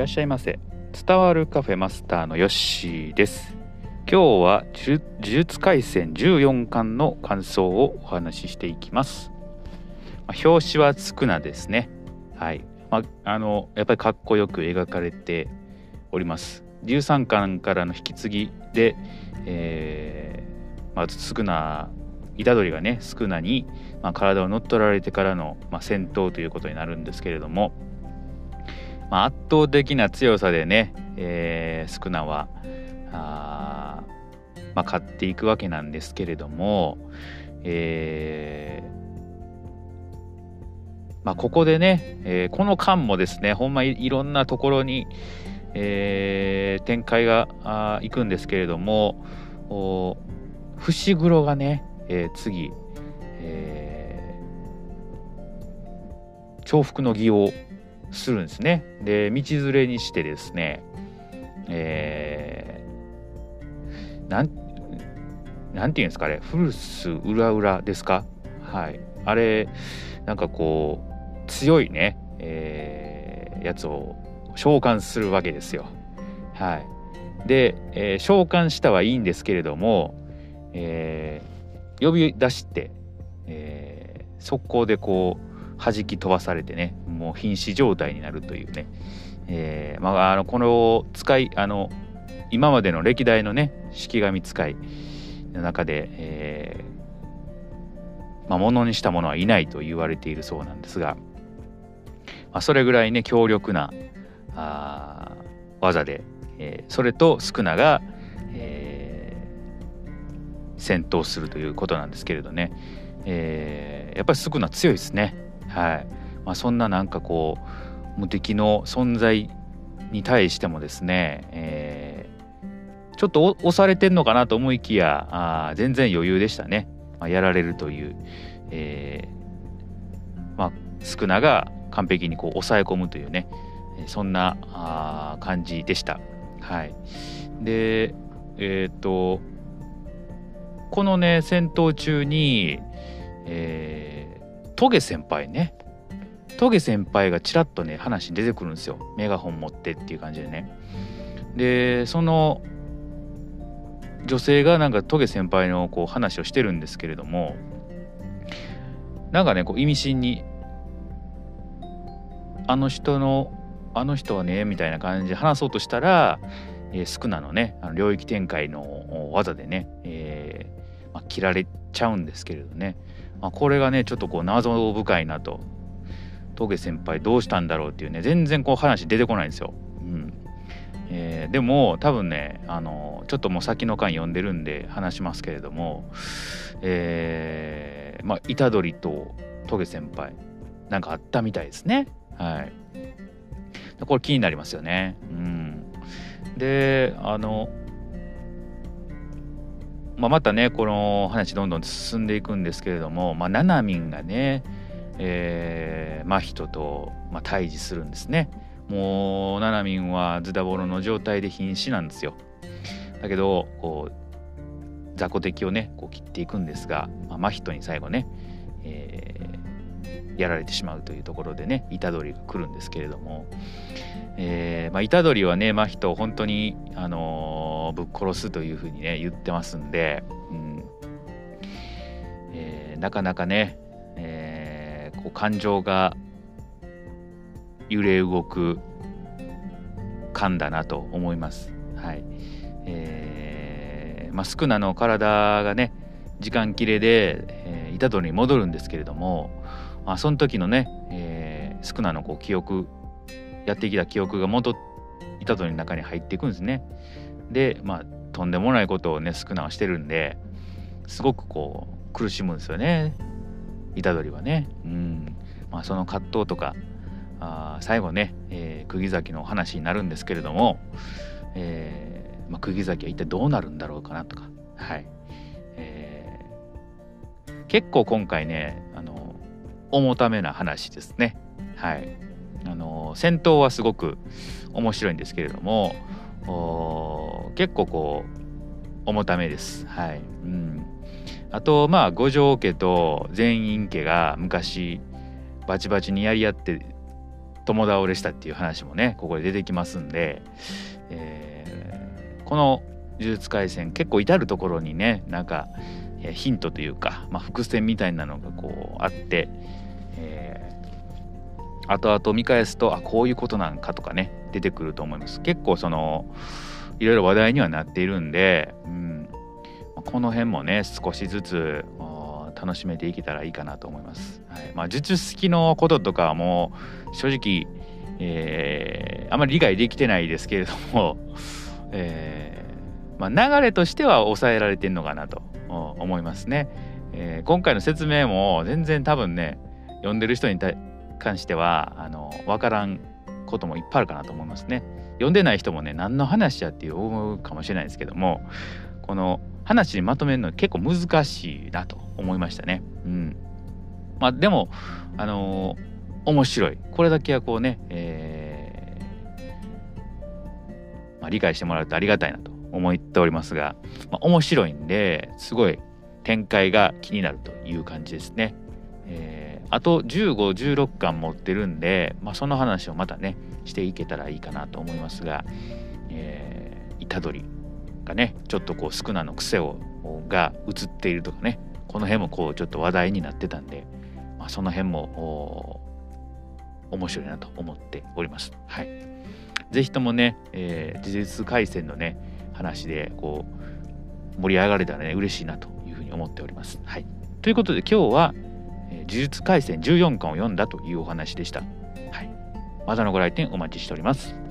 らっしゃいませ。伝わるカフェマスターのヨッシーです。今日は呪術廻戦14巻の感想をお話ししていきます、まあ、表紙はつくなですね。はい、まあ、あのやっぱりかっこよく描かれております。13巻からの引き継ぎで、えー、まあ、スクナ虎杖がねスクナに、まあ、体を乗っ取られてからの、まあ、戦闘ということになるんですけれども、まあ、圧倒的な強さでね、えー、スクナはあ、まあ、勝っていくわけなんですけれども、えーまあ、ここでね、えー、この間もですねほんまいろんなところに、えー、展開があいくんですけれども伏黒がね、えー、次、えー、重複の儀をするんですね。で道連れにしてですね、えー、なんなんていうんですかね古巣裏裏ですか？はいあれなんかこう強いね、えー、やつを召喚するわけですよ。はい、で、えー、召喚したはいいんですけれども、えー、呼び出して、えー、速攻でこう弾き飛ばされてねもう瀕死状態になるというね、えー、まあ、あのこの使いあの今までの歴代のね式神使いの中で、えーまあ、ものにした者はいないと言われているそうなんですが、まあ、それぐらいね強力なあ技で、えー、それとスクナが、えー、戦闘するということなんですけれどね、えー、やっぱりスクナ強いですね。はい。まあ、そんななんかこう無敵の存在に対してもですね、えー、ちょっと押されてんのかなと思いきやあ全然余裕でしたね、まあ、やられるという、えー、まあ、スクナが完璧にこう抑え込むというね、そんなあ感じでした。はい、でえっ、ー、とこのね戦闘中に、えー、トゲ先輩ね。トゲ先輩がちらっとね話に出てくるんですよ。メガホン持ってっていう感じでね。でその女性がなんかトゲ先輩のこう話をしてるんですけれどもなんかねこう意味深にあの人のあの人はねみたいな感じで話そうとしたら、えー、スクナのねあの領域展開の技でね、えーまあ、切られちゃうんですけれどね、まあ、これがねちょっとこう謎深いなと峠先輩どうしたんだろうっていうね全然こう話出てこないんですよ。うんえー、でも多分ねあのちょっともう先の間読んでるんで話しますけれども、えー、まあ虎杖と峠先輩なんかあったみたいですね。はい。これ気になりますよね。うん、であの、まあ、またねこの話どんどん進んでいくんですけれども、まあ、ナナミンがね、えー、真人と、まあ、対峙するんですね。もうナナミンはズダボロの状態で瀕死なんですよ。だけどこう雑魚敵をねこう切っていくんですが、まあ、真人に最後ね、えやられてしまうというところでね虎杖が来るんですけれども、えーまあ、虎杖はね真人を本当に、あのー、ぶっ殺すというふうにね言ってますんで、うんえー、なかなかね、えー、こう感情が揺れ動く感だなと思います。はいえーまあ、スクナの体がね時間切れで、えー、虎杖に戻るんですけれどもまあ、その時のね、えー、スクナのこう記憶やってきた記憶が戻ったとの中に入っていくんですね。でまあとんでもないことをねスクナはしてるんですごくこう苦しむんですよね。虎杖はね。うん。まあ、その葛藤とかあ最後ね、えー、釘崎の話になるんですけれども、えーまあ、釘崎は一体どうなるんだろうかなとか、はい。えー、結構今回ねあの重ためな話ですね。はい、あの戦闘はすごく面白いんですけれども結構こう重ためです。はい、うん、あとまあ五条家と全員家が昔バチバチにやり合って共倒れしたっていう話もねここで出てきますんで、えー、この呪術廻戦結構至る所にねなんかヒントというか、まあ、伏線みたいなのがこうあって、後々見返すとあこういうことなんかとかね出てくると思います結構そのいろいろ話題にはなっているんで、うん、この辺もね少しずつ楽しめていけたらいいかなと思います。はいまあ、術式のこととかはもう正直、えー、あまり理解できてないですけれども、えー、まあ、流れとしては抑えられてるのかなと思いますね。えー、今回の説明も全然多分ね読んでる人に対関してはあの分からんこともいっぱいあるかなと思いますね。読んでない人もね何の話やって思うかもしれないですけどもこの話にまとめるの結構難しいなと思いましたね。うん。まあでも、あのー、面白い。これだけはこうね、えー、まあ、理解してもらうとありがたいなと思っておりますが、まあ、面白いんですごい展開が気になるという感じですね。あと15、16巻持ってるんで、まあ、その話をまたね、していけたらいいかなと思いますが、えー、虎杖がねちょっとこうスクナの癖をが映っているとかねこの辺もこうちょっと話題になってたんで、まあ、その辺も面白いなと思っております。はい。ぜひともね、えー、呪術廻戦のね話でこう盛り上がれたらね嬉しいなというふうに思っております。はい。ということで今日は、術廻戦14巻を読んだというお話でした。はい。またのご来店お待ちしております。